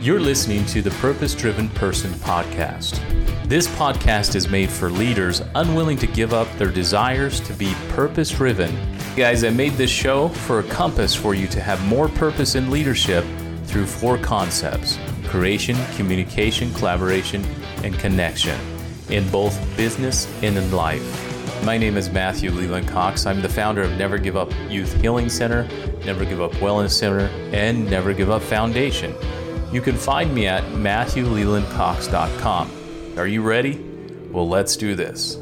You're listening to the Purpose Driven Person podcast. This podcast is made for leaders unwilling to give up their desires to be purpose driven. Guys, I made this show for a compass for you to have more purpose in leadership through four concepts creation, communication, collaboration, and connection in both business and in life. My name is Matthew Leland Cox. I'm the founder of Never Give Up Youth Healing Center, Never Give Up Wellness Center, and Never Give Up Foundation. You can find me at MatthewLelandCox.com. Are you ready? Well, let's do this.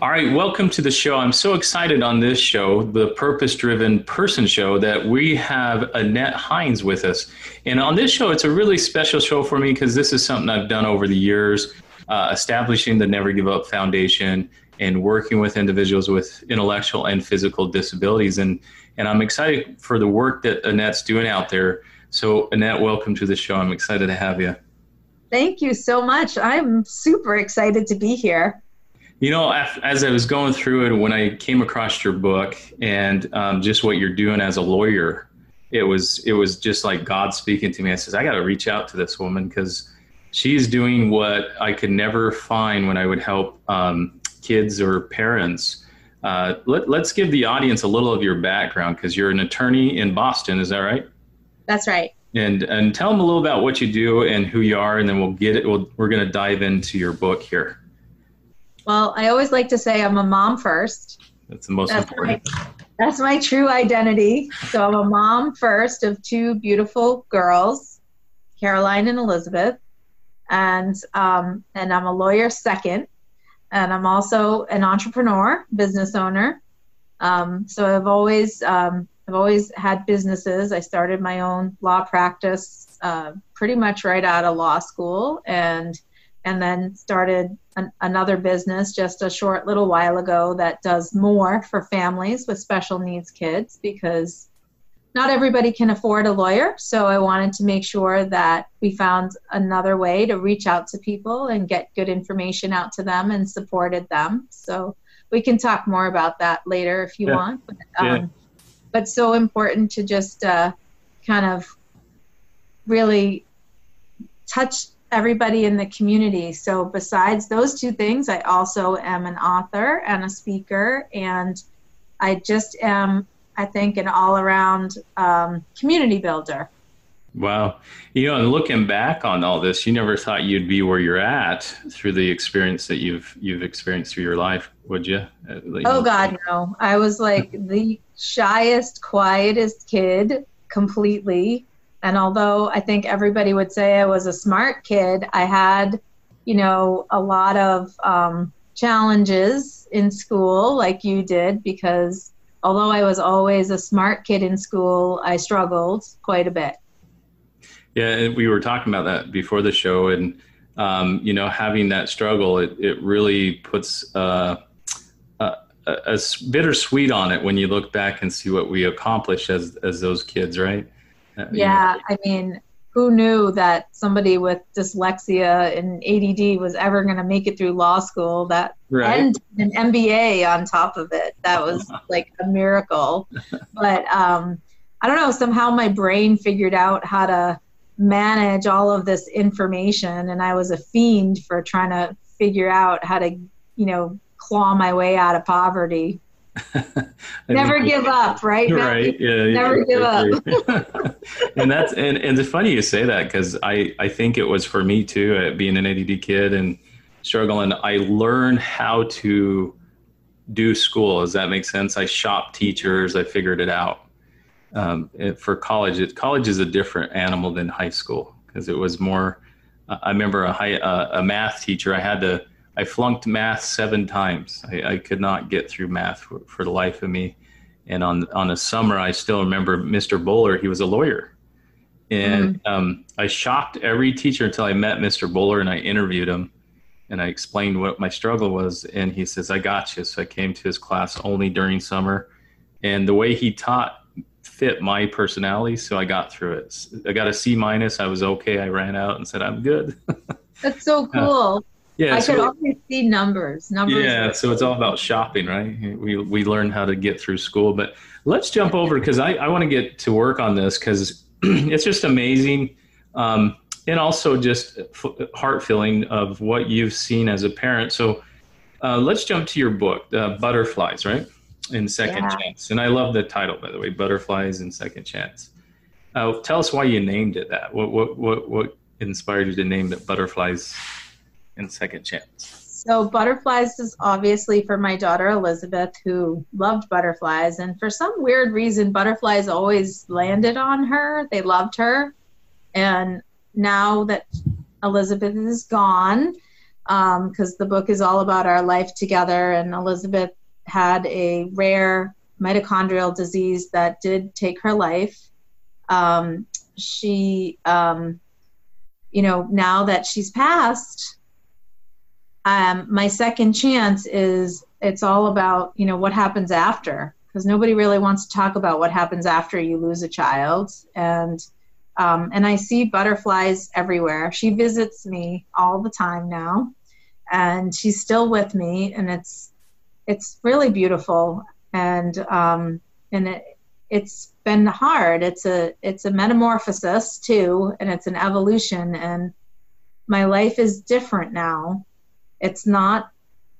All right, welcome to the show. I'm so excited on this show, the Purpose Driven Person Show, that we have Annette Hines with us. And on this show, it's a really special show for me because this is something I've done over the years, uh, establishing the Never Give Up Foundation and working with individuals with intellectual and physical disabilities. And, and I'm excited for the work that Annette's doing out there. So, Annette, welcome to the show. I'm excited to have you. Thank you so much. I'm super excited to be here. You know, as I was going through it, when I came across your book and um, just what you're doing as a lawyer, it was it was just like God speaking to me. I says, I got to reach out to this woman because she's doing what I could never find when I would help um, kids or parents. Uh, let, let's give the audience a little of your background because you're an attorney in Boston. Is that right? That's right. And and tell them a little about what you do and who you are, and then we'll get it. We'll, we're going to dive into your book here. Well, I always like to say I'm a mom first. That's the most that's important. My, that's my true identity. So I'm a mom first of two beautiful girls, Caroline and Elizabeth, and um, and I'm a lawyer second, and I'm also an entrepreneur, business owner. Um, so I've always um, I've always had businesses. I started my own law practice uh, pretty much right out of law school, and and then started an, another business just a short little while ago that does more for families with special needs kids because not everybody can afford a lawyer. So I wanted to make sure that we found another way to reach out to people and get good information out to them and supported them. So we can talk more about that later if you yeah. want. But, um, yeah. but so important to just uh, kind of really touch everybody in the community. So, besides those two things, I also am an author and a speaker, and I just am, I think, an all around um, community builder. Wow. You know, and looking back on all this, you never thought you'd be where you're at through the experience that you've you've experienced through your life, would you? Uh, oh God, no. I was like the shyest, quietest kid completely. And although I think everybody would say I was a smart kid, I had, you know, a lot of um, challenges in school, like you did, because although I was always a smart kid in school, I struggled quite a bit. Yeah, we were talking about that before the show, and um, you know, having that struggle, it it really puts uh, a, a bittersweet on it when you look back and see what we accomplished as as those kids, right? Uh, yeah, I mean, who knew that somebody with dyslexia and ADD was ever going to make it through law school? That right. and an MBA on top of it. That was like a miracle. But um, I don't know. Somehow my brain figured out how to manage all of this information, and I was a fiend for trying to figure out how to, you know, claw my way out of poverty. Never give up, right? Right. Yeah. Never give up. and that's and, and it's funny you say that because I I think it was for me too, uh, being an ADD kid and struggling. I learned how to do school. Does that make sense? I shop teachers. I figured it out. Um, it, for college, it, college is a different animal than high school because it was more. Uh, I remember a high uh, a math teacher. I had to I flunked math seven times. I, I could not get through math for, for, the life of me. And on on a summer, I still remember Mr. Bowler. He was a lawyer, and mm. um, I shocked every teacher until I met Mr. Bowler and I interviewed him, and I explained what my struggle was. And he says, "I got you." So I came to his class only during summer, and the way he taught fit my personality, so I got through it. I got a C minus. I was okay. I ran out and said, "I'm good." That's so cool. Yeah, I so- could always see numbers. Numbers. Yeah, so it's all about shopping, right? We we learn how to get through school, but let's jump over because I, I want to get to work on this because it's just amazing, um, and also just f- heart filling of what you've seen as a parent. So uh, let's jump to your book, uh, Butterflies, right? In Second Yeah. Chance, and I love the title by the way, Butterflies in Second Chance. Uh, tell us why you named it that. What what what what inspired you to name it Butterflies in Second Chance? So butterflies is obviously for my daughter Elizabeth, who loved butterflies, and for some weird reason, butterflies always landed on her. They loved her, and now that Elizabeth is gone, because the book is all about our life together, and Elizabeth had a rare mitochondrial disease that did take her life. Um, she, um, you know, now that she's passed, um, my second chance is it's all about you know what happens after because nobody really wants to talk about what happens after you lose a child and um, and I see butterflies everywhere. She visits me all the time now, and she's still with me, and it's it's really beautiful, and um, and it it's been hard. It's a it's a metamorphosis too, and it's an evolution, and my life is different now. It's not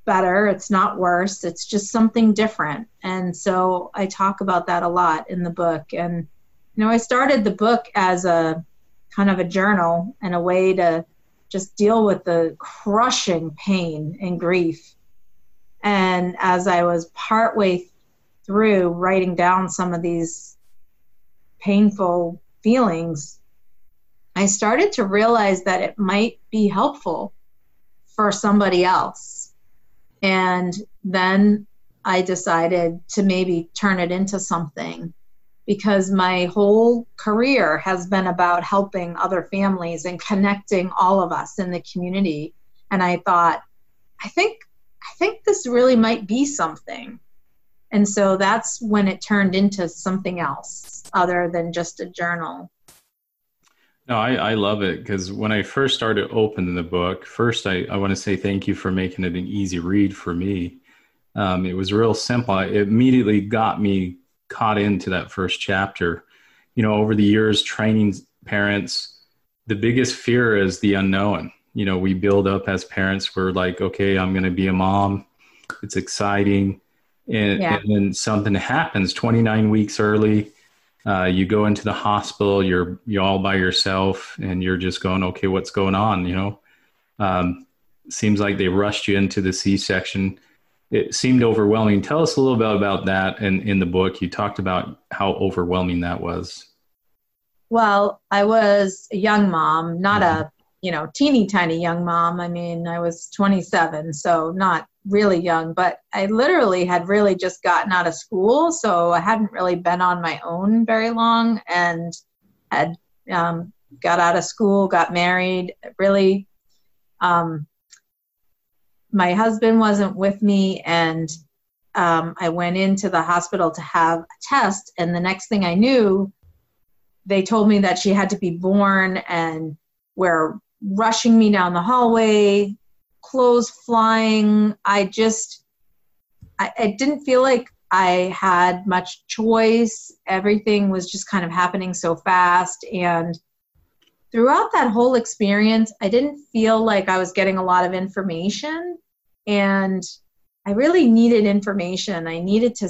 better, it's not worse, it's just something different. And so I talk about that a lot in the book. And, you know, I started the book as a kind of a journal and a way to just deal with the crushing pain and grief. And as I was partway through writing down some of these painful feelings, I started to realize that it might be helpful for somebody else. And then I decided to maybe turn it into something because my whole career has been about helping other families and connecting all of us in the community. And I thought, I think I think this really might be something. And so that's when it turned into something else other than just a journal. No, I, I love it because when I first started opening the book, first I, I want to say thank you for making it an easy read for me. Um, it was real simple. It immediately got me caught into that first chapter. You know, over the years, training parents, the biggest fear is the unknown. You know, we build up as parents, we're like, okay, I'm going to be a mom. It's exciting. And, Yeah. and then something happens 29 weeks early uh, you go into the hospital you're you're all by yourself and you're just going okay what's going on? You know? Um, seems like they rushed you into the c-section. It seemed overwhelming. Tell us a little bit about that and in the book. You talked about how overwhelming that was. Well, I was a young mom, not a you know teeny tiny young mom. I mean, I was 27, so not really young, but I literally had really just gotten out of school, so I hadn't really been on my own very long, and had um, got out of school, got married. Really, um, my husband wasn't with me, and um, I went into the hospital to have a test, and the next thing I knew they told me that she had to be born and were rushing me down the hallway clothes flying i just I, I didn't feel like i had much choice everything was just kind of happening so fast and throughout that whole experience i didn't feel like i was getting a lot of information and i really needed information i needed to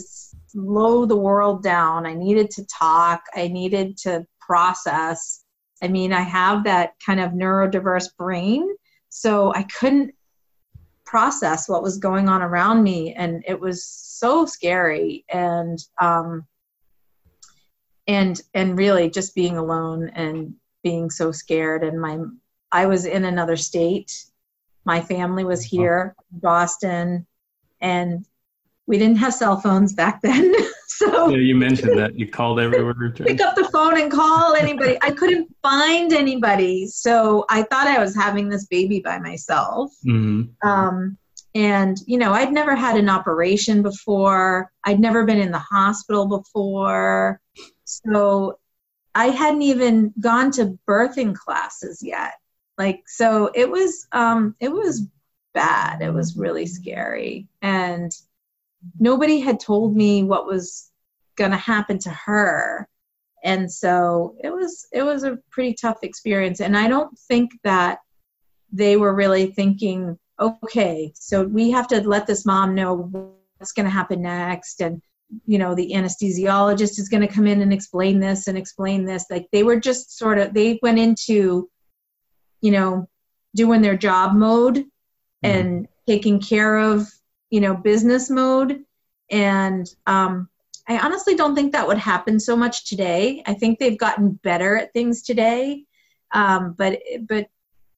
slow the world down. I needed to talk. I needed to process. I mean, I have that kind of neurodiverse brain, so I couldn't process what was going on around me, and it was so scary. And um, and and really just being alone and being so scared. And my I was in another state. My family was here, Boston, and we didn't have cell phones back then. so yeah you mentioned that you called everywhere pick up the phone and call anybody. I couldn't find anybody. So I thought I was having this baby by myself. hmm Um, and, you know, I'd never had an operation before, I'd never been in the hospital before. So I hadn't even gone to birthing classes yet. Like, so it was, um, it was bad. It was really scary. And nobody had told me what was going to happen to her. And so it was it was a pretty tough experience and I don't think that they were really thinking okay, so we have to let this mom know what's going to happen next and you know the anesthesiologist is going to come in and explain this and explain this like they were just sort of they went into you know doing their job mode mm-hmm. and taking care of you know business mode. And um, i honestly don't think that would happen so much today. I think they've gotten better at things today. Um, but but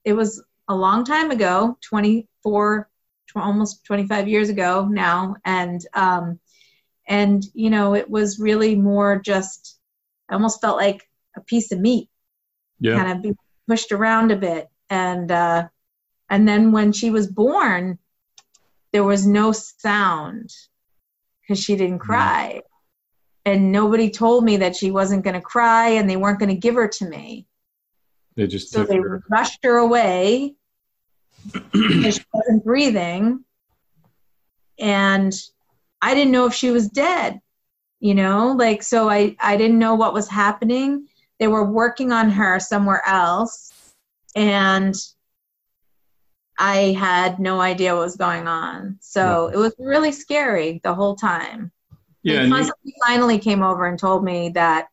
it was a long time ago 24 almost 25 years ago now. And um, and you know it was really more just i almost felt like a piece of meat yeah. kind of be pushed around a bit. And uh, and then when she was born there was no sound because she didn't mm-hmm. cry mm. and nobody told me that she wasn't going to cry and they weren't going to give her to me they just so they her. rushed her away because she wasn't breathing and I didn't know if she was dead, you know, like, so I, I didn't know what was happening. They were working on her somewhere else, and I had no idea what was going on. So it was really scary the whole time. Yeah, and you- finally came over and told me that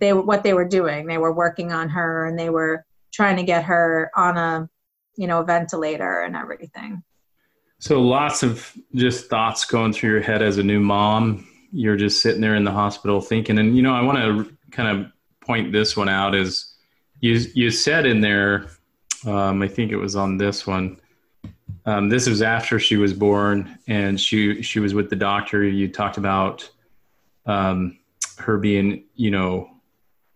they what they were doing. They were working on her and they were trying to get her on a you know ventilator and everything. So lots of just thoughts going through your head as a new mom. You're just sitting there in the hospital thinking, and you know, I want to kind of point this one out is you you said in there, um, I think it was on this one. Um, this was after she was born, and she she was with the doctor. You talked about um, her being, you know,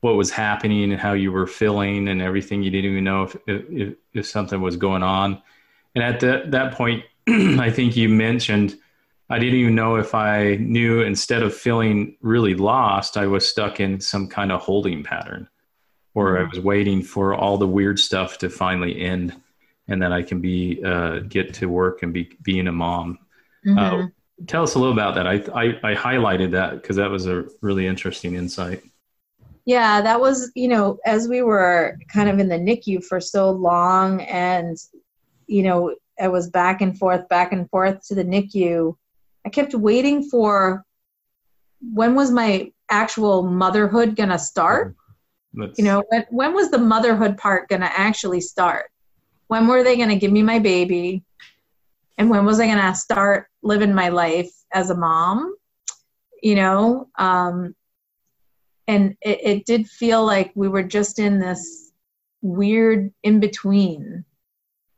what was happening and how you were feeling and everything. You didn't even know if if, if something was going on. And at that that point, I think you mentioned I didn't even know if I knew instead of feeling really lost, I was stuck in some kind of holding pattern or I mm-hmm. was waiting for all the weird stuff to finally end and then I can be, uh, get to work and be being a mom. Mm-hmm. Uh, tell us a little about that. I, I, I highlighted that because that was a really interesting insight. Yeah, that was, you know, as we were kind of in the NICU for so long and, you know, I was back and forth, back and forth to the NICU. I kept waiting for when was my actual motherhood going to start? That's... You know, when, when was the motherhood part going to actually start? When were they going to give me my baby? And when was I going to start living my life as a mom? You know, um, and it, it did feel like we were just in this weird in between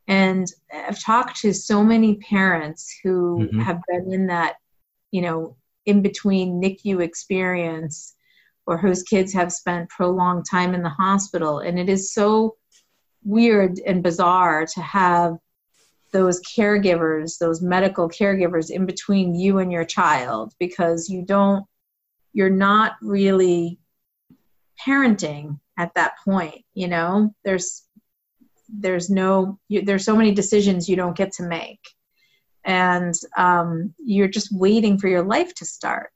and I've talked to so many parents who mm-hmm. have been in that, you know, in between NICU experience or whose kids have spent prolonged time in the hospital. And it is so weird and bizarre to have those caregivers, those medical caregivers in between you and your child because you don't, you're not really parenting at that point. You know, there's there's no you, there's so many decisions you don't get to make and um, you're just waiting for your life to start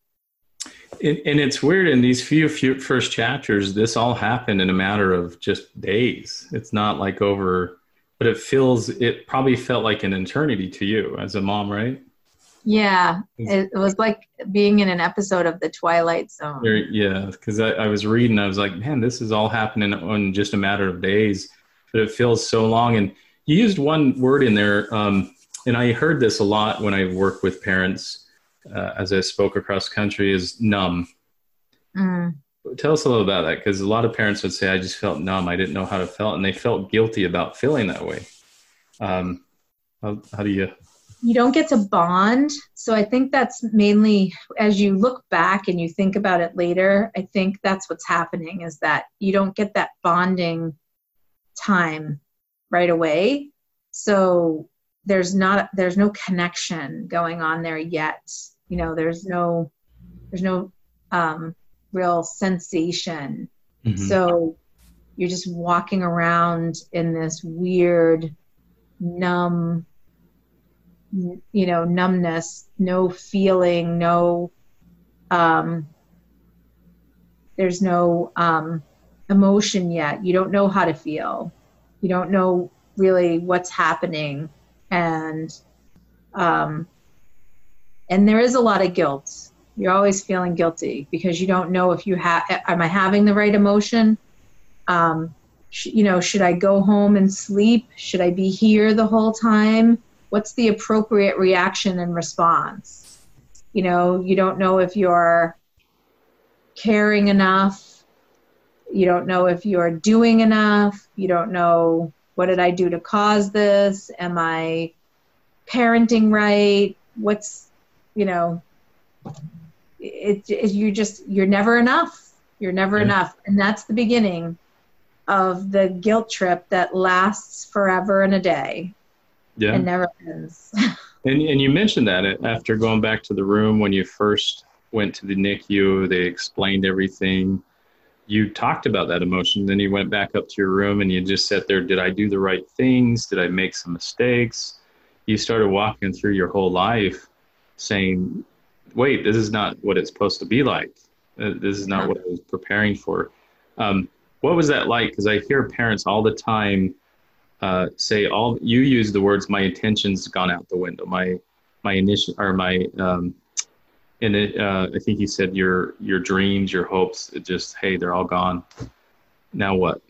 and, and it's weird in these few, few first chapters this all happened in a matter of just days. It's not like over but it feels it probably felt like an eternity to you as a mom right? Yeah. It, it was like being in an episode of the twilight zone. Yeah because I, I was reading i was like man this is all happening in just a matter of days but it feels so long. And you used one word in there, um, and I heard this a lot when I work with parents uh, as I spoke across country is numb. Mm. Tell us a little about that because a lot of parents would say, I just felt numb. I didn't know how to feel. And they felt guilty about feeling that way. Um, how, how do you? You don't get to bond. So I think that's mainly as you look back and you think about it later, I think that's what's happening is that you don't get that bonding time right away. So there's not there's no connection going on there yet. You know, there's no there's no um, real sensation. Mm-hmm. So you're just walking around in this weird, numb you know numbness no feeling no um, there's no um, emotion yet you don't know how to feel you don't know really what's happening and um, and there is a lot of guilt. You're always feeling guilty because you don't know if you have am i having the right emotion? Um, sh- you know should i go home and sleep? Should i be here the whole time? What's the appropriate reaction and response? You know you don't know if you're caring enough. You don't know if you're doing enough. You don't know what did i do to cause this? Am i parenting right? What's you know it, it you just you're never enough. You're never yeah. enough. And that's the beginning of the guilt trip that lasts forever and a day. Yeah. And never ends. And, and you mentioned that after going back to the room when you first went to the nicu they explained everything. You talked about that emotion then you went back up to your room and you just sat there did i do the right things? Did i make some mistakes? You started walking through your whole life saying wait, this is not what it's supposed to be like. Uh, this is not what I was preparing for. Um, what was that like? Because I hear parents all the time uh, say, "All you use the words, my intentions gone out the window. My my initial or my um, and it, uh, I think you said your your dreams, your hopes, it just hey, they're all gone. Now what?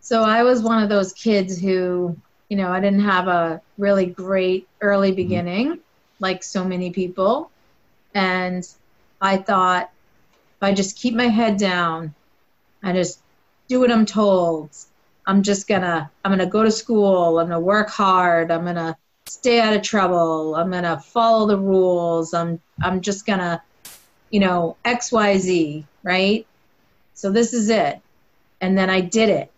So I was one of those kids who, you know, I didn't have a really great early mm-hmm. beginning, mm-hmm. Like so many people. And I thought, if I just keep my head down, I just do what I'm told. I'm just gonna, I'm gonna go to school. I'm gonna work hard. I'm gonna stay out of trouble. I'm gonna follow the rules. I'm, I'm just gonna, you know, X, Y, Z, right? So this is it. And then I did it.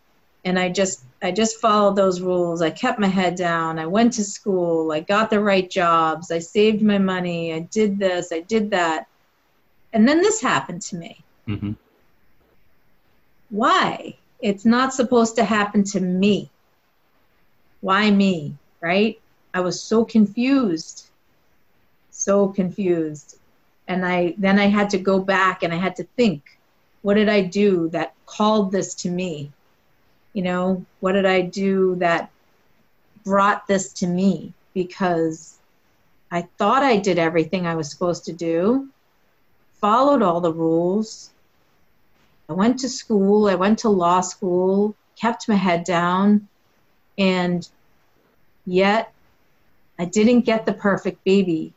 And I just I just followed those rules. I kept my head down. I went to school. I got the right jobs. I saved my money. I did this. I did that. And then this happened to me. Mm-hmm. Why? It's not supposed to happen to me. Why me? Right? I was so confused. So confused. And I then I had to go back and I had to think, what did I do that called this to me? You know, what did I do that brought this to me? Because I thought I did everything I was supposed to do, followed all the rules. I went to school, I went to law school, kept my head down, and yet I didn't get the perfect baby.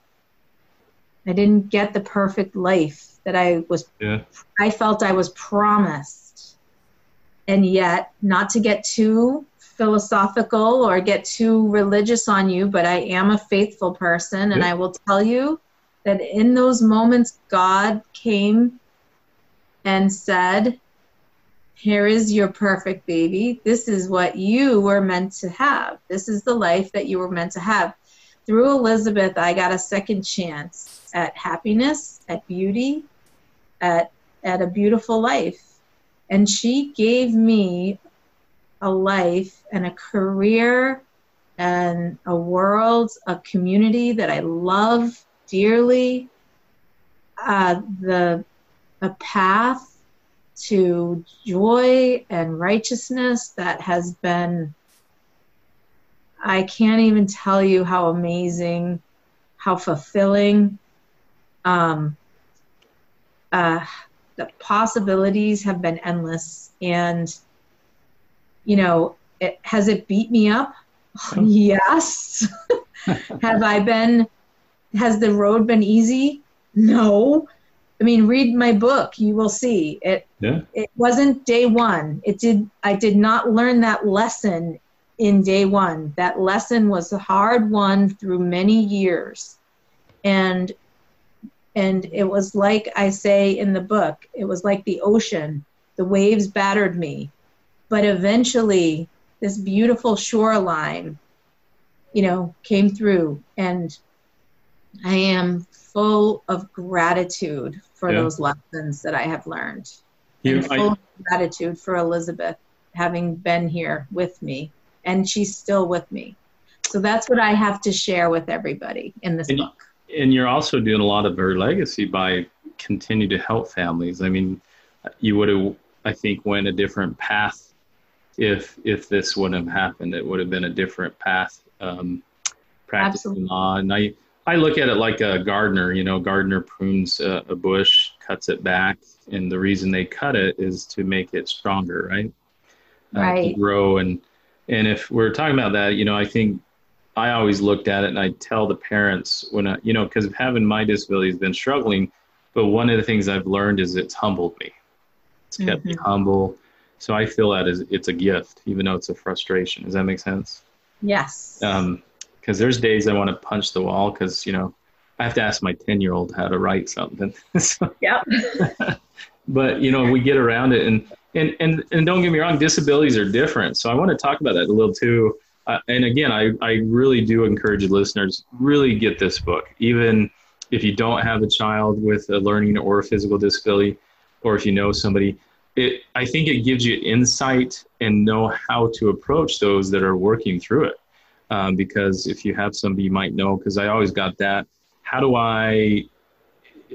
I didn't get the perfect life that I was yeah. I felt I was promised and yet not to get too philosophical or get too religious on you, but I am a faithful person, and I will tell you that in those moments, God came and said, Here is your perfect baby. This is what you were meant to have. This is the life that you were meant to have. Through Elizabeth, I got a second chance at happiness, at beauty, at, at a beautiful life and she gave me a life and a career and a world, a community that I love dearly, uh, the a path to joy and righteousness that has been. I can't even tell you how amazing, how fulfilling. Um, uh, the possibilities have been endless. And you know it, has it beat me up? Oh. Yes. Have i been has the road been easy? No. I mean read my book. You will see. It yeah. it wasn't day one. It did i did not learn that lesson in day one. That lesson was a hard one through many years. And and it was like I say in the book, it was like the ocean. The waves battered me. But eventually, this beautiful shoreline, you know, came through. And I am full of gratitude for yeah. those lessons that I have learned. You, and full I, of gratitude for Elizabeth having been here with me. And she's still with me. So that's what I have to share with everybody in this book. And you're also doing a lot of her legacy by continue to help families. I mean, you would have, I think, went a different path if if this wouldn't have happened. It would have been a different path. Um, practicing Absolutely. law, and I I look at it like a gardener. You know, gardener prunes a, a, bush, cuts it back, and the reason they cut it is to make it stronger, right? Uh, right. To grow and and if we're talking about that, you know, I think I always looked at it and I tell the parents when I, you know, because having my disability has been struggling, but one of the things I've learned is it's humbled me. It's kept mm-hmm. me humble. So I feel that is it's a gift, even though it's a frustration. Does that make sense? Yes. Um, because there's days I want to punch the wall because you know I have to ask my ten year old how to write something. so, yep. but you know we get around it, and and and and don't get me wrong, disabilities are different. So I want to talk about that a little too. Uh, and again, I I really do encourage listeners really get this book, even if you don't have a child with a learning or physical disability, or if you know somebody. It, I think it gives you insight and know how to approach those that are working through it um, because if you have somebody you might know, because I always got that. How do I?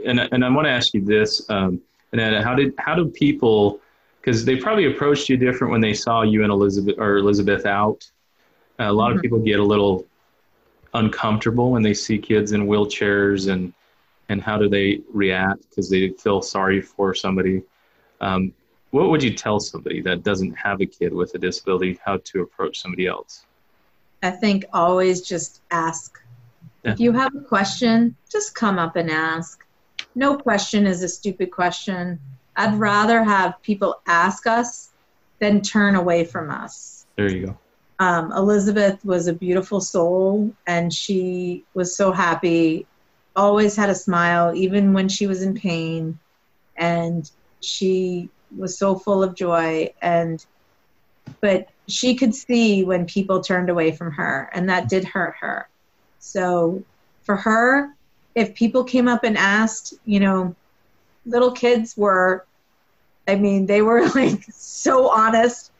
And and I want to ask you this, um, and how did how do people? Because they probably approached you different when they saw you and Elizabeth or Elizabeth out. A lot mm-hmm. of people get a little uncomfortable when they see kids in wheelchairs and and how do they react because they feel sorry for somebody. Um, what would you tell somebody that doesn't have a kid with a disability how to approach somebody else? I think always just ask. Yeah. If you have a question, just come up and ask. No question is a stupid question. I'd rather have people ask us than turn away from us. There you go. Um, Elizabeth was a beautiful soul and she was so happy, always had a smile, even when she was in pain. And she was so full of joy. And, but she could see when people turned away from her, and that did hurt her. So for her, if people came up and asked, you know, little kids were, I mean, they were like so honest.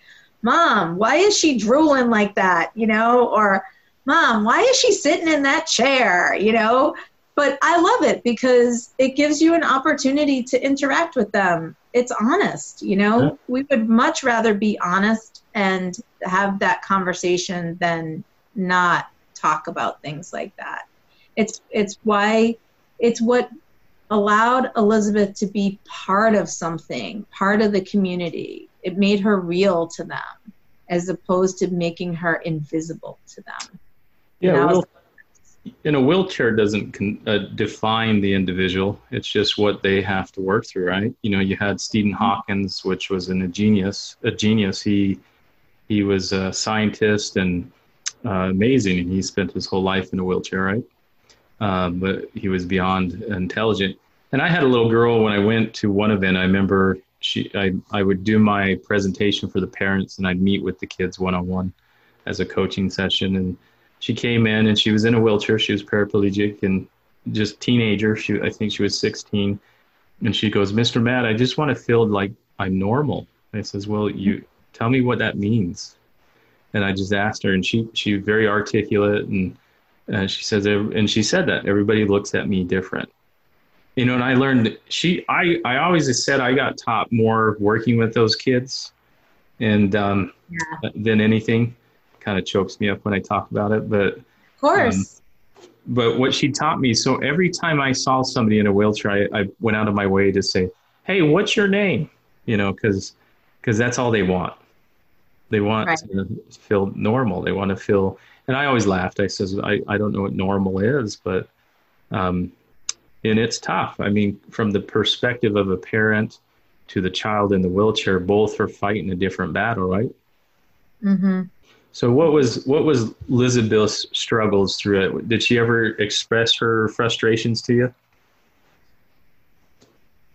Mom, why is she drooling like that? You know, or Mom, why is she sitting in that chair? You know, but I love it because it gives you an opportunity to interact with them. It's honest, you know. Yeah. We would much rather be honest and have that conversation than not talk about things like that. It's it's why it's what allowed Elizabeth to be part of something, part of the community. It made her real to them as opposed to making her invisible to them. Yeah, well, in a wheelchair doesn't con- uh, define the individual. It's just what they have to work through, right? You know, you had Stephen Hawkins, which was an, a genius. A genius. He he was a scientist and uh, amazing, and he spent his whole life in a wheelchair, right? Uh, but he was beyond intelligent. And I had a little girl when I went to one event. I remember she, I, I would do my presentation for the parents, and I'd meet with the kids one on one as a coaching session. And she came in, and she was in a wheelchair. She was paraplegic and just teenager. She, I think she was 16, and she goes, "Mr. Matt, I just want to feel like I'm normal." And I says, "Well, you tell me what that means. And I just asked her, and she she very articulate, and uh, she says, and she said that everybody looks at me different. You know, and I learned she I I always said I got taught more working with those kids, and um, yeah. than anything. Kind of chokes me up when I talk about it, but of course. Um, but what she taught me, so every time I saw somebody in a wheelchair, I, I went out of my way to say, "Hey, what's your name?" You know, because because that's all they want. They want right. to feel normal. They want to feel, and I always laughed. I says, I, I don't know what normal is, but, um, and it's tough. I mean, from the perspective of a parent to the child in the wheelchair, both are fighting a different battle, right? Mm-hmm. So what was what was Elizabeth's struggles through it? Did she ever express her frustrations to you?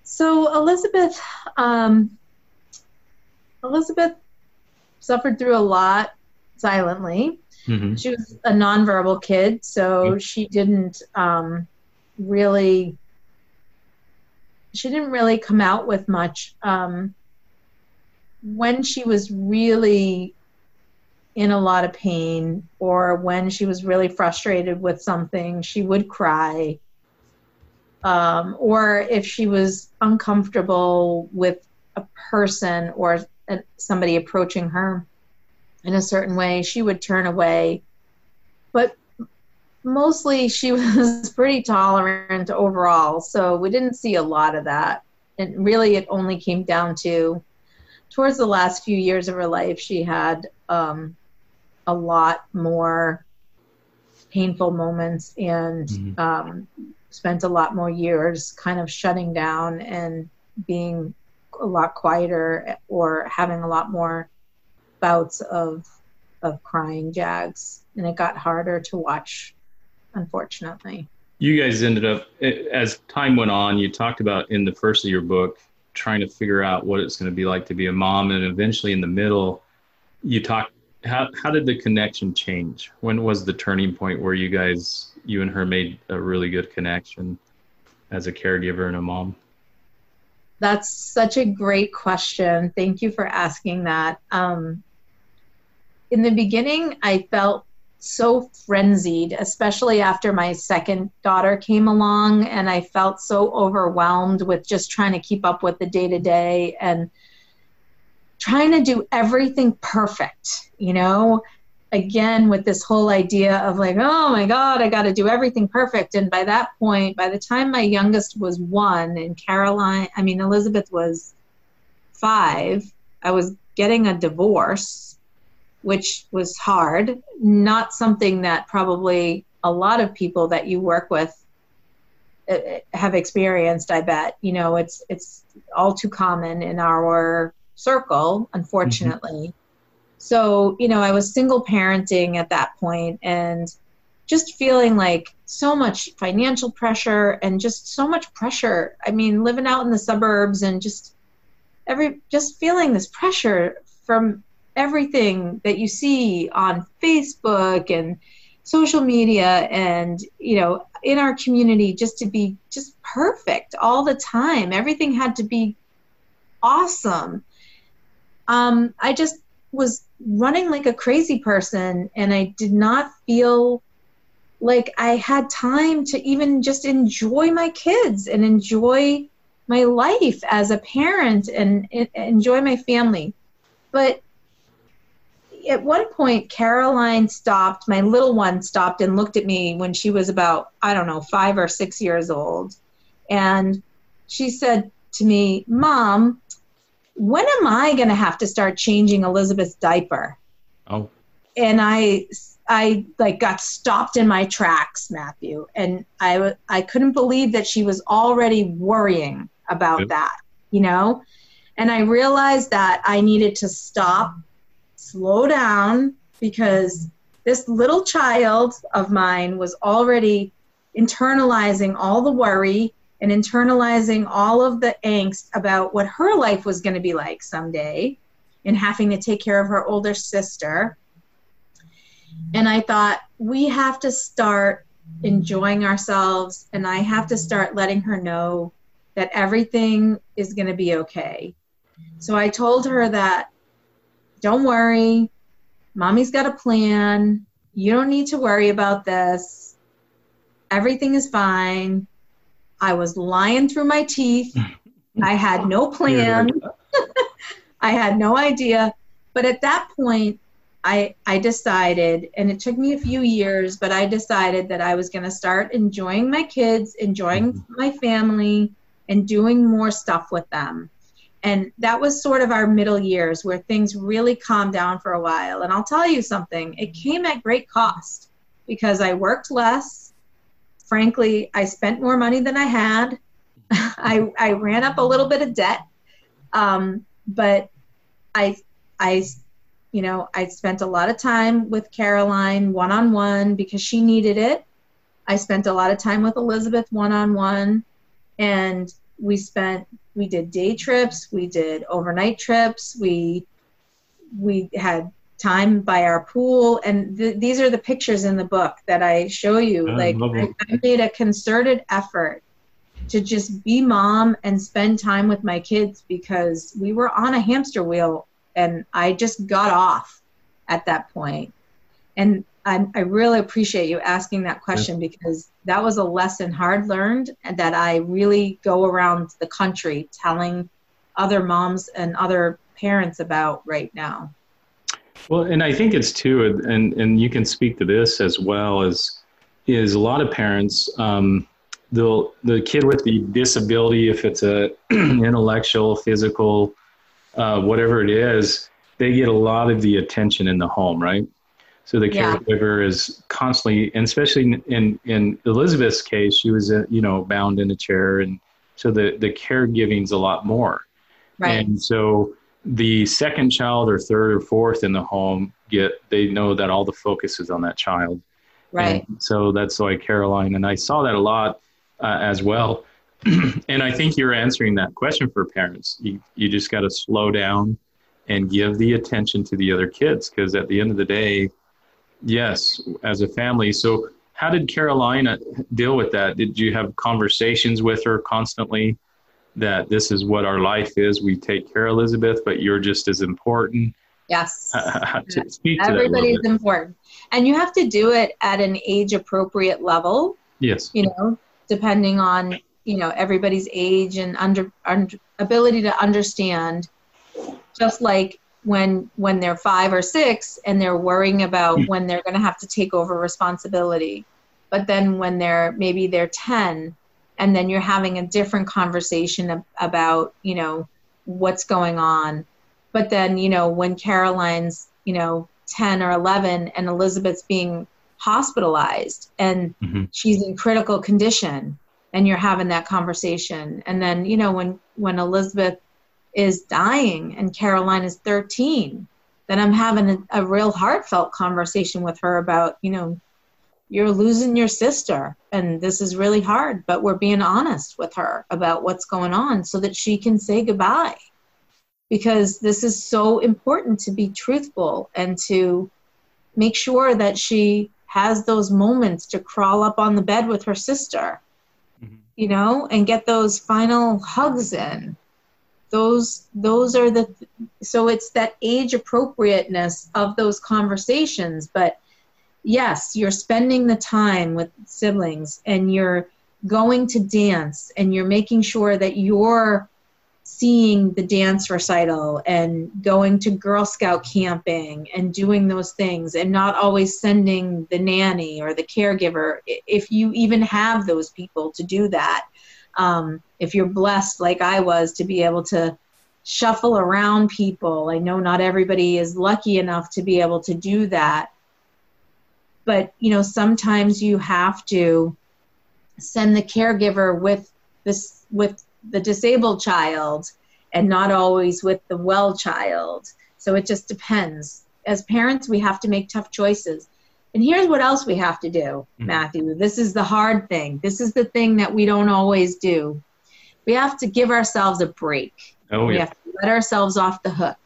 So Elizabeth, um, Elizabeth suffered through a lot silently. Mm-hmm. She was a nonverbal kid, so mm-hmm. she didn't um, really she didn't really come out with much. Um, when she was really in a lot of pain or when she was really frustrated with something, she would cry. Um, or if she was uncomfortable with a person or somebody approaching her in a certain way, she would turn away. But mostly she was pretty tolerant overall, so we didn't see a lot of that. And really, it only came down to towards the last few years of her life, she had um, a lot more painful moments and mm-hmm. um, spent a lot more years kind of shutting down and being a lot quieter or having a lot more bouts of of crying jags and it got harder to watch unfortunately. You guys ended up as time went on you talked about in the first of your book trying to figure out what it's going to be like to be a mom and eventually in the middle you talked how how did the connection change? When was the turning point where you guys you and her made a really good connection as a caregiver and a mom? That's such a great question. Thank you for asking that. Um, in the beginning i felt so frenzied, especially after my second daughter came along, and I felt so overwhelmed with just trying to keep up with the day to day and trying to do everything perfect, you know? Again, with this whole idea of like, oh my God, I got to do everything perfect. And by that point, by the time my youngest was one and Caroline, I mean, Elizabeth was five, I was getting a divorce which was hard, not something that probably a lot of people that you work with uh, have experienced i bet. You know it's it's all too common in our circle unfortunately. Mm-hmm. so you know i was single parenting at that point and just feeling like so much financial pressure and just so much pressure. I mean living out in the suburbs and just every just feeling this pressure from everything that you see on Facebook and social media and you know in our community just to be just perfect all the time. Everything had to be awesome. Um, i just was running like a crazy person and i did not feel like i had time to even just enjoy my kids and enjoy my life as a parent and, and enjoy my family. But at one point, Caroline stopped, my little one stopped and looked at me when she was about, I don't know, five or six years old. And she said to me, Mom, when am I going to have to start changing Elizabeth's diaper? Oh. And I, I like got stopped in my tracks, Matthew, and I, I couldn't believe that she was already worrying about yep. that, you know? And I realized that I needed to stop slow down because this little child of mine was already internalizing all the worry and internalizing all of the angst about what her life was going to be like someday and having to take care of her older sister. And I thought, we have to start enjoying ourselves, and I have to start letting her know that everything is going to be okay. So I told her that don't worry. Mommy's got a plan. You don't need to worry about this. Everything is fine. I was lying through my teeth. I had no plan. I had no idea. But at that point, I, I decided, and it took me a few years, but I decided that I was going to start enjoying my kids, enjoying mm-hmm. my family, and doing more stuff with them. And that was sort of our middle years where things really calmed down for a while. And I'll tell you something, it came at great cost because I worked less. Frankly, I spent more money than I had. I, I ran up a little bit of debt. Um, but I, I, you know, I spent a lot of time with Caroline one on one because she needed it. I spent a lot of time with Elizabeth one on one. And we spent we did day trips, we did overnight trips, we we had time by our pool and th- these are the pictures in the book that I show you. I like I, I made a concerted effort to just be mom and spend time with my kids because we were on a hamster wheel and I just got off at that point. And I, I really appreciate you asking that question because that was a lesson hard learned and that I really go around the country telling other moms and other parents about right now. Well, and I think it's too, and and you can speak to this as well as is a lot of parents. Um, the the kid with the disability, if it's a intellectual, physical, uh, whatever it is, they get a lot of the attention in the home, right? So the caregiver yeah. is constantly, and especially in in Elizabeth's case, she was uh, you know bound in a chair, and so the the caregiving's a lot more. Right. And so the second child or third or fourth in the home get they know that all the focus is on that child. Right. And so that's why Caroline and I saw that a lot uh, as well. and I think you're answering that question for parents. You you just got to slow down and give the attention to the other kids because at the end of the day, yes, as a family. So how did Carolina deal with that? Did you have conversations with her constantly? that this is what our life is. We take care of Elizabeth, but you're just as important. Yes. Everybody's important. And you have to do it at an age appropriate level. Yes. You know, depending on, you know, everybody's age and under, under ability to understand just like when when they're 5 or 6 and they're worrying about hmm. when they're going to have to take over responsibility. But then when they're maybe they're 10 and then you're having a different conversation about you know what's going on but then you know when caroline's you know 10 or 11 and elizabeth's being hospitalized and mm-hmm. she's in critical condition and you're having that conversation and then you know when when elizabeth is dying and caroline is 13 then i'm having a, a real heartfelt conversation with her about you know you're losing your sister and this is really hard but we're being honest with her about what's going on so that she can say goodbye because this is so important to be truthful and to make sure that she has those moments to crawl up on the bed with her sister mm-hmm. you know and get those final hugs in those those are the so it's that age appropriateness of those conversations but yes, you're spending the time with siblings and you're going to dance and you're making sure that you're seeing the dance recital and going to Girl Scout camping and doing those things and not always sending the nanny or the caregiver if you even have those people to do that. Um, if you're blessed like I was to be able to shuffle around people, I know not everybody is lucky enough to be able to do that. But you know sometimes you have to send the caregiver with this with the disabled child and not always with the well child so it just depends. As parents we have to make tough choices and here's what else we have to do mm-hmm. matthew this is the hard thing this is the thing that we don't always do we have to give ourselves a break oh, we yeah. have to let ourselves off the hook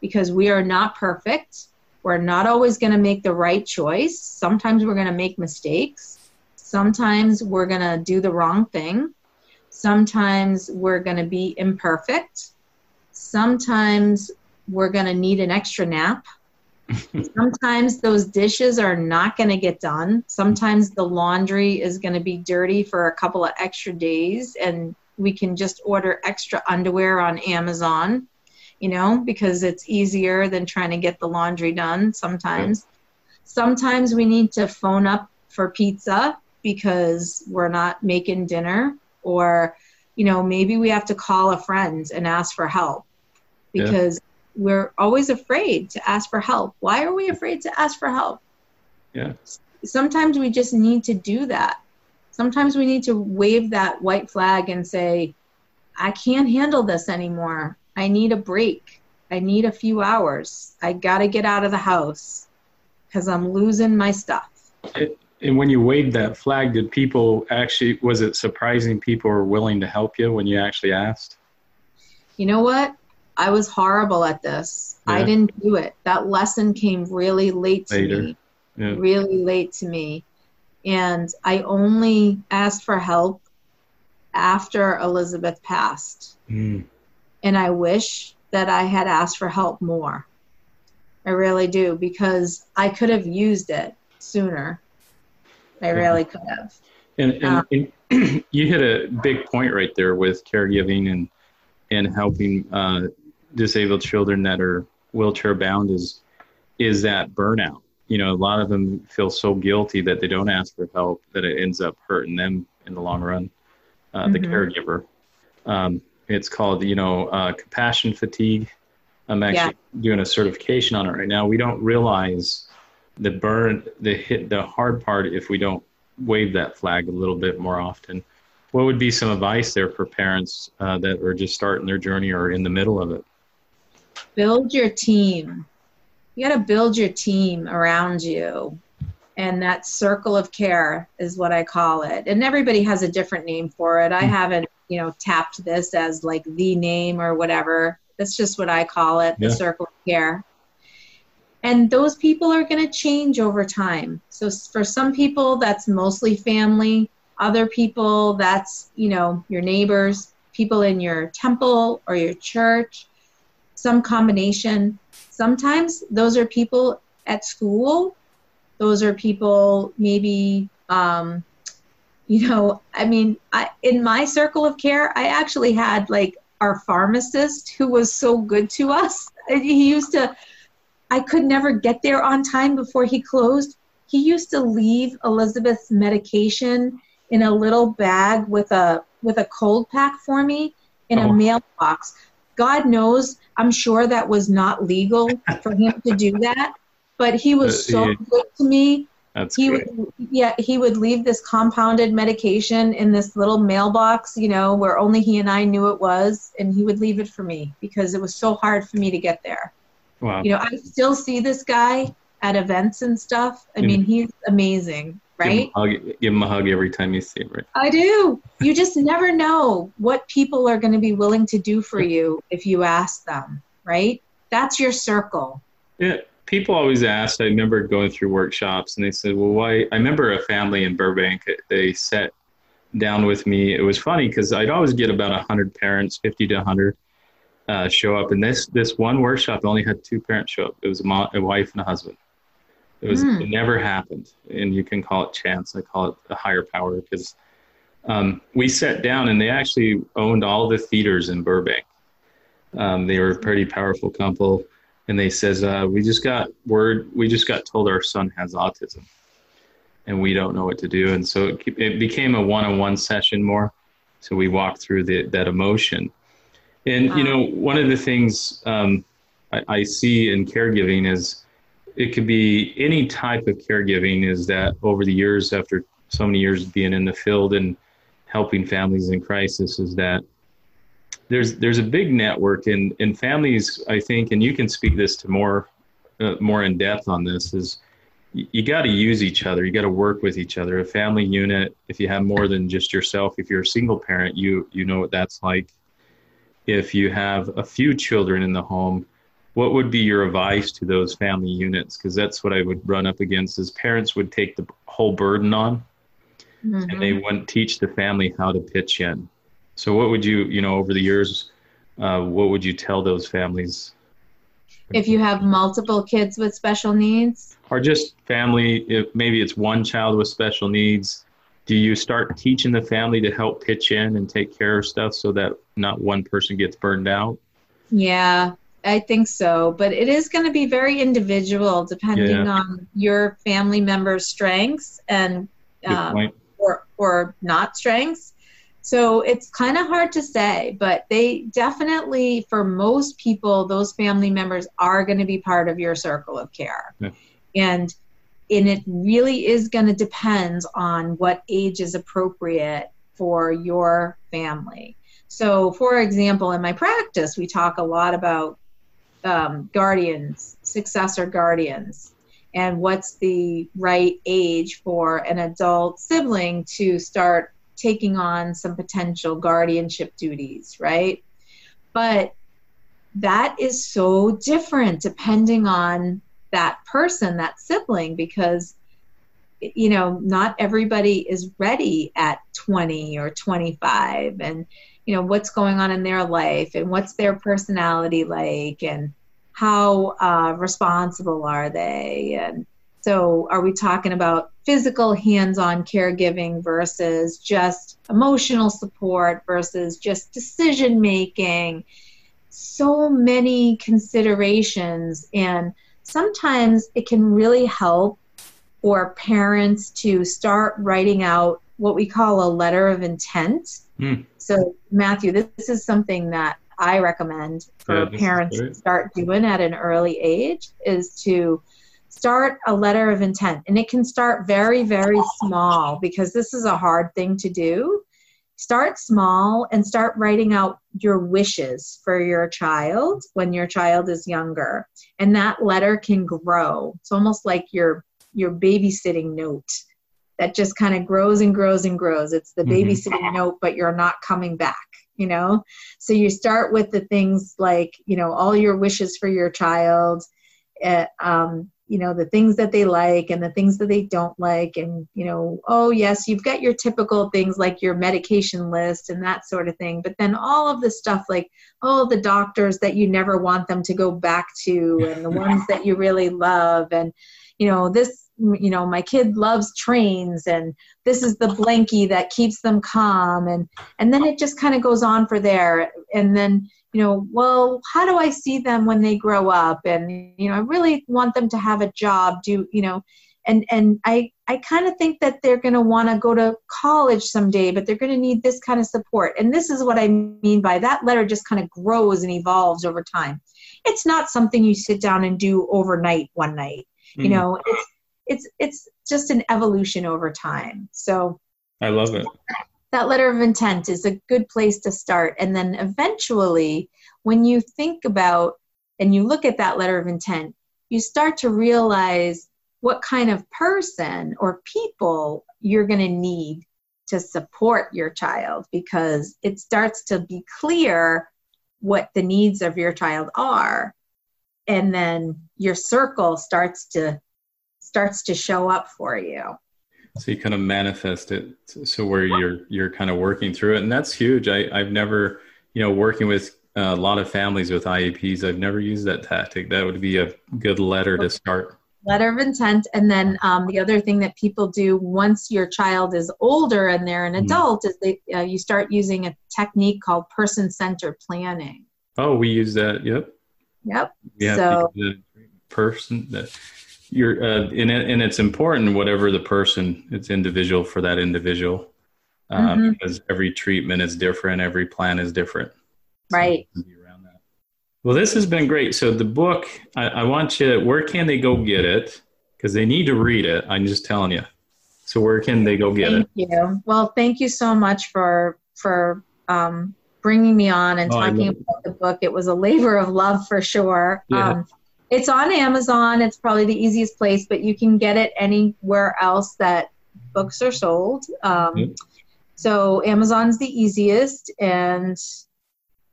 because we are not perfect we're not always going to make the right choice. Sometimes we're going to make mistakes. Sometimes we're going to do the wrong thing. Sometimes we're going to be imperfect. Sometimes we're going to need an extra nap. Sometimes those dishes are not going to get done. Sometimes the laundry is going to be dirty for a couple of extra days, and we can just order extra underwear on Amazon you know, because it's easier than trying to get the laundry done sometimes. Yeah. Sometimes we need to phone up for pizza because we're not making dinner or you know, maybe we have to call a friend and ask for help because. We're always afraid to ask for help. Why are we afraid to ask for help? Yeah. Sometimes we just need to do that. Sometimes we need to wave that white flag and say, I can't handle this anymore. I need a break. I need a few hours. I got to get out of the house because I'm losing my stuff. It, and when you waved that flag, did people actually, was it surprising people were willing to help you when you actually asked? You know what? I was horrible at this. Yeah. I didn't do it. That lesson came really late to Later. me. Yeah. Really late to me. And I only asked for help after Elizabeth passed. Mm and I wish that I had asked for help more. I really do because I could have used it sooner. I really could have. And, and, um, and, you hit a big point right there with caregiving and and helping uh, disabled children that are wheelchair bound is is that burnout. You know, a lot of them feel so guilty that they don't ask for help that it ends up hurting them in the long run. Uh, mm-hmm. The caregiver. Um, it's called, you know, uh, compassion fatigue. I'm actually yeah. doing a certification on it right now. We don't realize the burn, the hit, the hard part if we don't wave that flag a little bit more often. What would be some advice there for parents uh, that are just starting their journey or in the middle of it? Build your team. You got to build your team around you. And that circle of care is what I call it. And everybody has a different name for it. I hmm. haven't, you know, tapped this as like the name or whatever. That's just what I call it, the circle of care and those people are going to change over time so for some people that's mostly family other people that's you know your neighbors people in your temple or your church some combination sometimes those are people at school those are people maybe um, you know i mean I, in my circle of care i actually had like our pharmacist who was so good to us he used to I could never get there on time before he closed. He used to leave Elizabeth's medication in a little bag with a with a cold pack for me in oh. a mailbox. God knows, I'm sure that was not legal for him to do that, but he was so yeah. good to me. That's he great. would yeah, he would leave this compounded medication in this little mailbox, you know, where only he and I knew it was, and he would leave it for me because it was so hard for me to get there. Wow. You know, I still see this guy at events and stuff. I mean, he's amazing, right? Give him, hug, give him, a hug every time you see him, right? I do. You just never know what people are going to be willing to do for you if you ask them, right? That's your circle. Yeah. People always ask. I remember going through workshops and they said, well, why? I remember a family in Burbank, they sat down with me. It was funny because I'd always get about 100 parents, 50 to 100 uh, show up. And this this one workshop only had two parents show up. It was a, mom, a wife and a husband. It was mm. it never happened, and you can call it chance. I call it a higher power because um, we sat down and they actually owned all the theaters in Burbank. Um, they were a pretty powerful couple, and they says uh, we just got word. We just got told our son has autism, and we don't know what to do. And so it, it became a one-on-one session more. So we walked through the, that emotion and you know, one of the things um, I, I, see in caregiving is it could be any type of caregiving. Is that over the years, after so many years being in the field and helping families in crisis, is that there's there's a big network in in families. I think, and you can speak this to more uh, more in depth on this. Is you, you got to use each other. You got to work with each other. A family unit. If you have more than just yourself, if you're a single parent, you you know what that's like if you have a few children in the home, what would be your advice to those family units? Because that's what I would run up against is parents would take the whole burden on mm-hmm. and they wouldn't teach the family how to pitch in. So what would you, you know, over the years, uh, what would you tell those families? If you have multiple kids with special needs? Or just family, if maybe it's one child with special needs, do you start teaching the family to help pitch in and take care of stuff so that not one person gets burned out? Yeah, I think so. But it is going to be very individual depending yeah. on your family member's strengths and um, or or not strengths. So it's kind of hard to say, but they definitely, for most people, those family members are going to be part of your circle of care. Yeah. And and it really is going to depend on what age is appropriate for your family. So, for example, in my practice, we talk a lot about um, guardians, successor guardians, and what's the right age for an adult sibling to start taking on some potential guardianship duties, right? But that is so different depending on that person, that sibling, because you know not everybody is ready at 20 or 25 and you know what's going on in their life and what's their personality like and how uh, responsible are they and so are we talking about physical hands-on caregiving versus just emotional support versus just decision making so many considerations and sometimes it can really help for parents to start writing out what we call a letter of intent. Mm. So, Matthew, this is something that I recommend for yeah, parents to start doing at an early age is to start a letter of intent. And it can start very, very small because this is a hard thing to do. Start small and start writing out your wishes for your child when your child is younger. And that letter can grow. It's almost like your your babysitting note that just kind of grows and grows and grows. It's the mm-hmm. babysitting note, but you're not coming back, you know? So you start with the things like, you know, all your wishes for your child, uh, um, you know, the things that they like and the things that they don't like. And, you know, oh, yes, you've got your typical things like your medication list and that sort of thing. But then all of the stuff like, oh, the doctors that you never want them to go back to and the ones that you really love. And, you know, this you know my kid loves trains and this is the blankie that keeps them calm and and then it just kind of goes on for there. And then you know well how do i see them when they grow up? And you know i really want them to have a job do you know and and i i kind of think that they're going to want to go to college someday but they're going to need this kind of support. And this is what i mean by that letter just kind of grows and evolves over time. It's not something you sit down and do overnight one night mm. you know it's it's it's just an evolution over time. So I love it. That letter of intent is a good place to start. And then eventually, when you think about and you look at that letter of intent, you start to realize what kind of person or people you're going to need to support your child because it starts to be clear what the needs of your child are. And then your circle starts to starts to show up for you. So you kind of manifest it so where you're you're kind of working through it. And that's huge. I, i've never you know working with a lot of families with ieps i've never used that tactic. That would be a good letter to start. Letter of intent. And then um, the other thing that people do once your child is older and they're an mm-hmm. adult mm-hmm. is they uh, you start using a technique called person-centered planning. Oh we use that. Yep. Yep. Yeah so person that you're uh, and, it, and it's important whatever the person it's individual for that individual um, mm-hmm. because every treatment is different every plan is different. Right. so well this has been great. So the book I, I want you where can they go get it? Because they need to read it i'm just telling you. So where can they go get thank it? Thank you. Well thank you so much for for um, bringing me on and oh, talking about the book. It was a labor of love for sure. Yeah. um, it's on Amazon. It's probably the easiest place, but you can get it anywhere else that books are sold. Um, mm-hmm. So Amazon's the easiest, and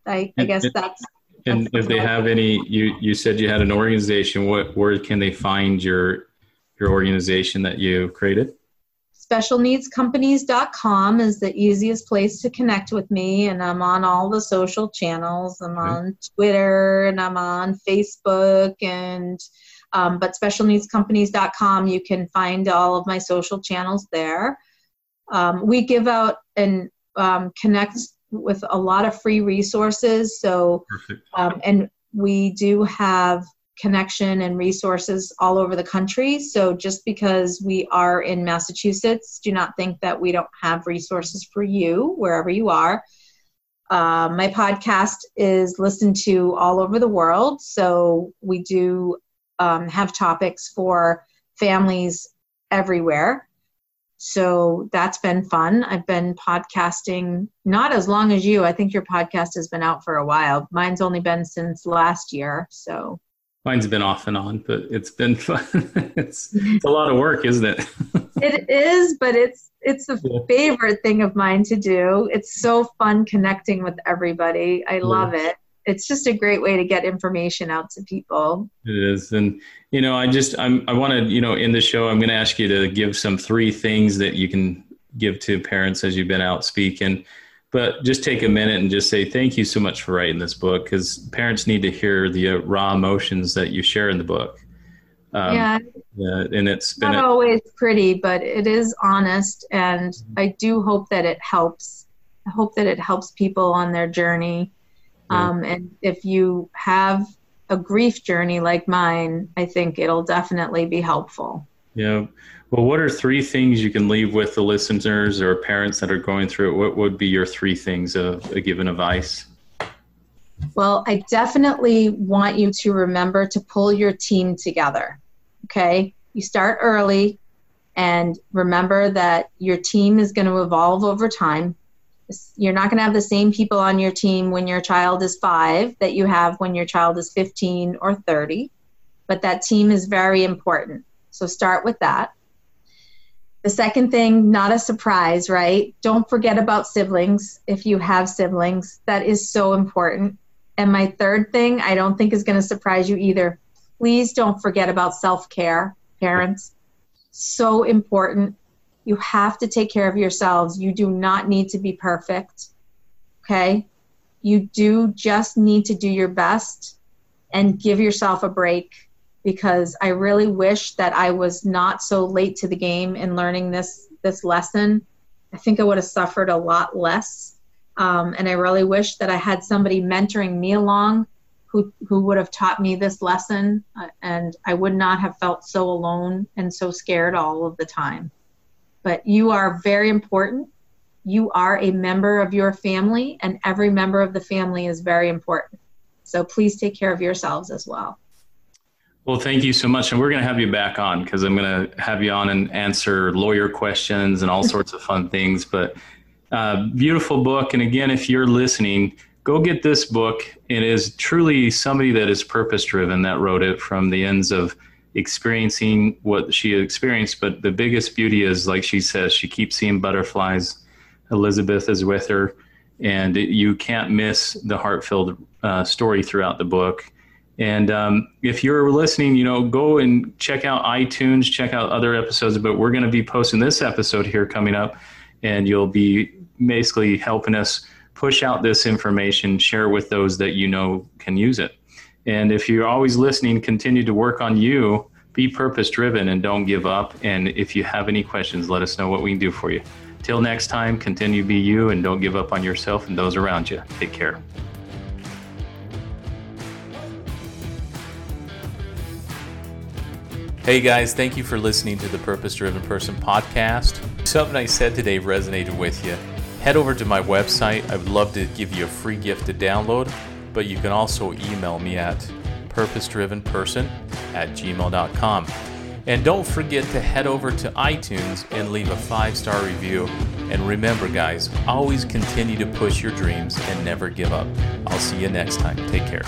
I, I guess that's. And if they have any, you you said you had an organization. What where can they find your your organization that you created? specialneedscompanies.com is the easiest place to connect with me and i'm on all the social channels. I'm on twitter and i'm on facebook and um, but specialneedscompanies.com you can find all of my social channels there. Um, we give out and um, connect with a lot of free resources so um, and we do have connection and resources all over the country. So just because we are in Massachusetts, do not think that we don't have resources for you wherever you are. Uh, my podcast is listened to all over the world. So we do um, have topics for families everywhere. So that's been fun. I've been podcasting not as long as you. I think your podcast has been out for a while. Mine's only been since last year. So Mine's been off and on, but it's been fun. it's, it's a lot of work, isn't it? it is, but it's it's a yeah. favorite thing of mine to do. It's so fun connecting with everybody. I love it. It's just a great way to get information out to people. It is, and you know, I just I'm I want to you know in the show I'm going to ask you to give some three things that you can give to parents as you've been out speaking but just take a minute and just say thank you so much for writing this book because parents need to hear the uh, raw emotions that you share in the book. Um, yeah. yeah, and it's been not a- always pretty, but it is honest, and I do hope that it helps. I hope that it helps people on their journey. Yeah. Um, and if you have a grief journey like mine, I think it'll definitely be helpful. Yeah. Well, what are three things you can leave with the listeners or parents that are going through it? What would be your three things of a given advice? Well, I definitely want you to remember to pull your team together. Okay. You start early and remember that your team is going to evolve over time. You're not going to have the same people on your team when your child is five that you have when your child is 15 or 30, but that team is very important. So start with that. The second thing, not a surprise, right? Don't forget about siblings if you have siblings. That is so important. And my third thing, I don't think is going to surprise you either. Please don't forget about self care, parents. So important. You have to take care of yourselves. You do not need to be perfect. Okay? You do just need to do your best and give yourself a break because I really wish that I was not so late to the game in learning this this lesson. I think I would have suffered a lot less, um, and I really wish that I had somebody mentoring me along who who would have taught me this lesson, uh, and I would not have felt so alone and so scared all of the time. But you are very important. You are a member of your family, and every member of the family is very important. So please take care of yourselves as well. Well, thank you so much. And we're going to have you back on because I'm going to have you on and answer lawyer questions and all sorts of fun things. But uh, beautiful book. And again, if you're listening, go get this book. It is truly somebody that is purpose driven that wrote it from the ends of experiencing what she experienced. But the biggest beauty is, like she says, she keeps seeing butterflies. Elizabeth is with her. And it, you can't miss the heart filled uh, story throughout the book and um, if you're listening, you know, go and check out iTunes, check out other episodes. But we're going to be posting this episode here coming up, and you'll be basically helping us push out this information, share with those that you know can use it. And if you're always listening, continue to work on you, be purpose driven, and don't give up. And if you have any questions, let us know what we can do for you. Till next time, continue to be you and don't give up on yourself and those around you. Take care. Hey guys, thank you for listening to the Purpose Driven Person podcast. Something I said today resonated with you. Head over to my website. I would love to give you a free gift to download, but you can also email me at purposedrivenperson at gmail.com. And don't forget to head over to iTunes and leave a five star review. And remember, guys, always continue to push your dreams and never give up. I'll see you next time. Take care.